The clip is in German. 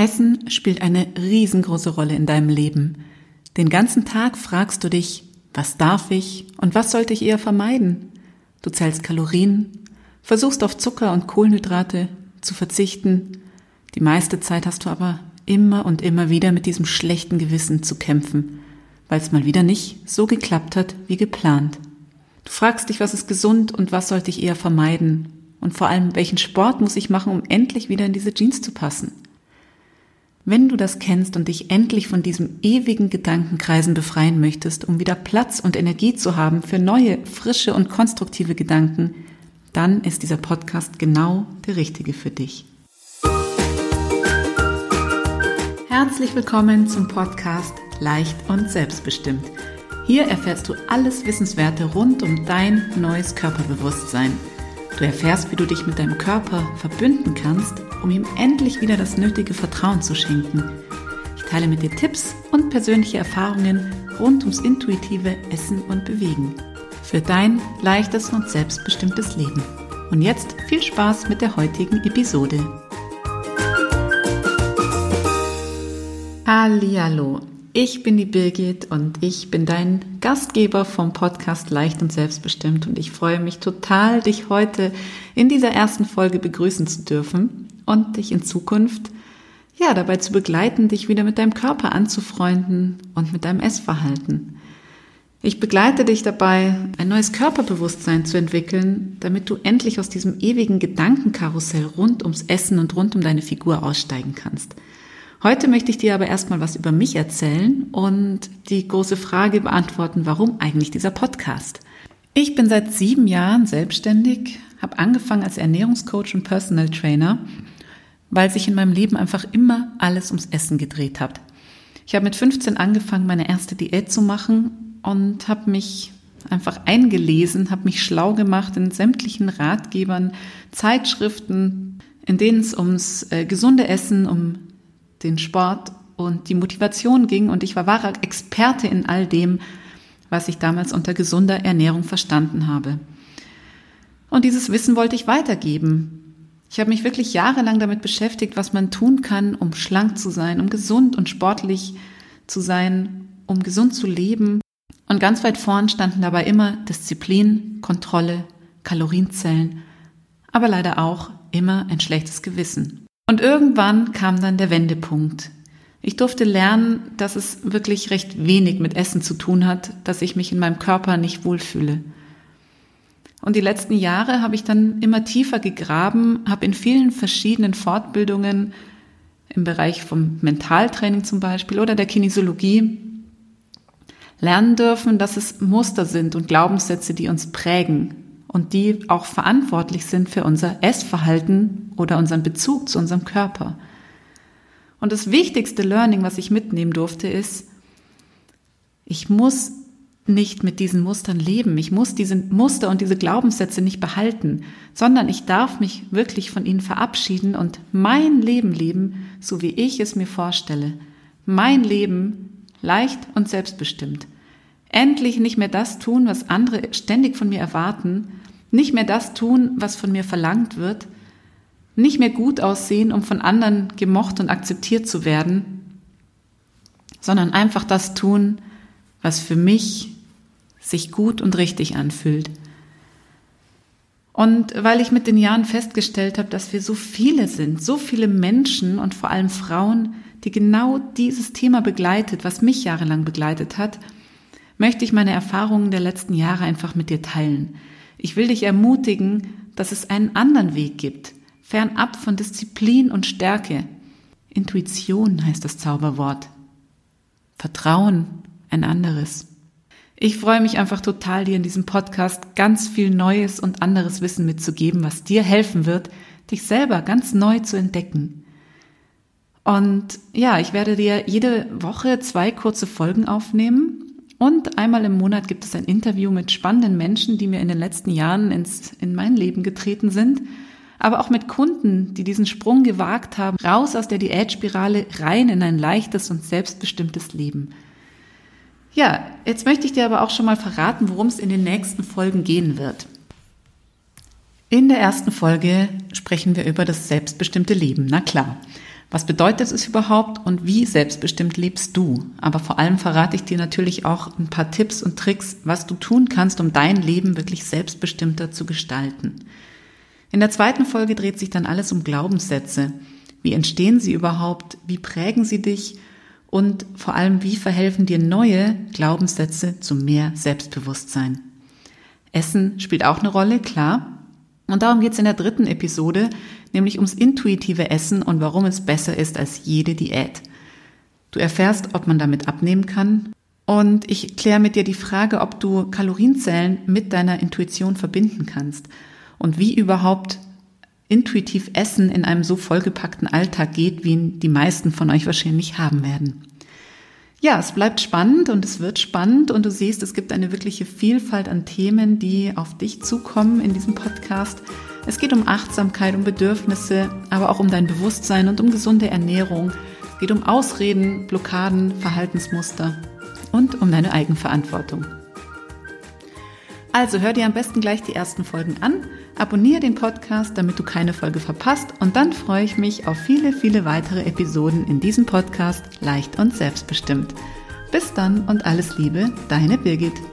Essen spielt eine riesengroße Rolle in deinem Leben. Den ganzen Tag fragst du dich, was darf ich und was sollte ich eher vermeiden? Du zählst Kalorien, versuchst auf Zucker und Kohlenhydrate zu verzichten. Die meiste Zeit hast du aber immer und immer wieder mit diesem schlechten Gewissen zu kämpfen, weil es mal wieder nicht so geklappt hat wie geplant. Du fragst dich, was ist gesund und was sollte ich eher vermeiden? Und vor allem, welchen Sport muss ich machen, um endlich wieder in diese Jeans zu passen? Wenn du das kennst und dich endlich von diesem ewigen Gedankenkreisen befreien möchtest, um wieder Platz und Energie zu haben für neue, frische und konstruktive Gedanken, dann ist dieser Podcast genau der richtige für dich. Herzlich willkommen zum Podcast Leicht und Selbstbestimmt. Hier erfährst du alles Wissenswerte rund um dein neues Körperbewusstsein – Du erfährst, wie du dich mit deinem Körper verbünden kannst, um ihm endlich wieder das nötige Vertrauen zu schenken. Ich teile mit dir Tipps und persönliche Erfahrungen rund ums intuitive Essen und Bewegen. Für dein leichtes und selbstbestimmtes Leben. Und jetzt viel Spaß mit der heutigen Episode. Hallihallo, ich bin die Birgit und ich bin dein Gastgeber vom Podcast Leicht und Selbstbestimmt und ich freue mich total, dich heute in dieser ersten Folge begrüßen zu dürfen und dich in Zukunft ja dabei zu begleiten, dich wieder mit deinem Körper anzufreunden und mit deinem Essverhalten. Ich begleite dich dabei, ein neues Körperbewusstsein zu entwickeln, damit du endlich aus diesem ewigen Gedankenkarussell rund ums Essen und rund um deine Figur aussteigen kannst. Heute möchte ich dir aber erstmal was über mich erzählen und die große Frage beantworten, warum eigentlich dieser Podcast? Ich bin seit sieben Jahren selbstständig, habe angefangen als Ernährungscoach und Personal Trainer, weil sich in meinem Leben einfach immer alles ums Essen gedreht hat. Ich habe mit 15 angefangen, meine erste Diät zu machen und habe mich einfach eingelesen, habe mich schlau gemacht in sämtlichen Ratgebern, Zeitschriften, in denen es ums äh, gesunde Essen, um den Sport und die Motivation ging und ich war wahrer Experte in all dem, was ich damals unter gesunder Ernährung verstanden habe. Und dieses Wissen wollte ich weitergeben. Ich habe mich wirklich jahrelang damit beschäftigt, was man tun kann, um schlank zu sein, um gesund und sportlich zu sein, um gesund zu leben. Und ganz weit vorn standen dabei immer Disziplin, Kontrolle, Kalorienzellen, aber leider auch immer ein schlechtes Gewissen. Und irgendwann kam dann der Wendepunkt. Ich durfte lernen, dass es wirklich recht wenig mit Essen zu tun hat, dass ich mich in meinem Körper nicht wohlfühle. Und die letzten Jahre habe ich dann immer tiefer gegraben, habe in vielen verschiedenen Fortbildungen im Bereich vom Mentaltraining zum Beispiel oder der Kinesiologie lernen dürfen, dass es Muster sind und Glaubenssätze, die uns prägen, und die auch verantwortlich sind für unser Essverhalten oder unseren Bezug zu unserem Körper. Und das wichtigste Learning, was ich mitnehmen durfte, ist, ich muss nicht mit diesen Mustern leben. Ich muss diese Muster und diese Glaubenssätze nicht behalten, sondern ich darf mich wirklich von ihnen verabschieden und mein Leben leben, so wie ich es mir vorstelle. Mein Leben leicht und selbstbestimmt. Endlich nicht mehr das tun, was andere ständig von mir erwarten, nicht mehr das tun, was von mir verlangt wird, nicht mehr gut aussehen, um von anderen gemocht und akzeptiert zu werden, sondern einfach das tun, was für mich sich gut und richtig anfühlt. Und weil ich mit den Jahren festgestellt habe, dass wir so viele sind, so viele Menschen und vor allem Frauen, die genau dieses Thema begleitet, was mich jahrelang begleitet hat, möchte ich meine Erfahrungen der letzten Jahre einfach mit dir teilen. Ich will dich ermutigen, dass es einen anderen Weg gibt, fernab von Disziplin und Stärke. Intuition heißt das Zauberwort. Vertrauen ein anderes. Ich freue mich einfach total, dir in diesem Podcast ganz viel neues und anderes Wissen mitzugeben, was dir helfen wird, dich selber ganz neu zu entdecken. Und ja, ich werde dir jede Woche zwei kurze Folgen aufnehmen, und einmal im Monat gibt es ein Interview mit spannenden Menschen, die mir in den letzten Jahren ins, in mein Leben getreten sind. Aber auch mit Kunden, die diesen Sprung gewagt haben, raus aus der Diätspirale rein in ein leichtes und selbstbestimmtes Leben. Ja, jetzt möchte ich dir aber auch schon mal verraten, worum es in den nächsten Folgen gehen wird. In der ersten Folge sprechen wir über das selbstbestimmte Leben. Na klar. Was bedeutet es überhaupt und wie selbstbestimmt lebst du? Aber vor allem verrate ich dir natürlich auch ein paar Tipps und Tricks, was du tun kannst, um dein Leben wirklich selbstbestimmter zu gestalten. In der zweiten Folge dreht sich dann alles um Glaubenssätze. Wie entstehen sie überhaupt? Wie prägen sie dich? Und vor allem, wie verhelfen dir neue Glaubenssätze zu mehr Selbstbewusstsein? Essen spielt auch eine Rolle, klar. Und darum geht es in der dritten Episode, nämlich ums intuitive Essen und warum es besser ist als jede Diät. Du erfährst, ob man damit abnehmen kann. Und ich kläre mit dir die Frage, ob du Kalorienzellen mit deiner Intuition verbinden kannst und wie überhaupt intuitiv Essen in einem so vollgepackten Alltag geht, wie ihn die meisten von euch wahrscheinlich haben werden. Ja, es bleibt spannend und es wird spannend und du siehst, es gibt eine wirkliche Vielfalt an Themen, die auf dich zukommen in diesem Podcast. Es geht um Achtsamkeit, um Bedürfnisse, aber auch um dein Bewusstsein und um gesunde Ernährung. Es geht um Ausreden, Blockaden, Verhaltensmuster und um deine Eigenverantwortung. Also hör dir am besten gleich die ersten Folgen an, abonniere den Podcast, damit du keine Folge verpasst und dann freue ich mich auf viele, viele weitere Episoden in diesem Podcast leicht und selbstbestimmt. Bis dann und alles Liebe, deine Birgit.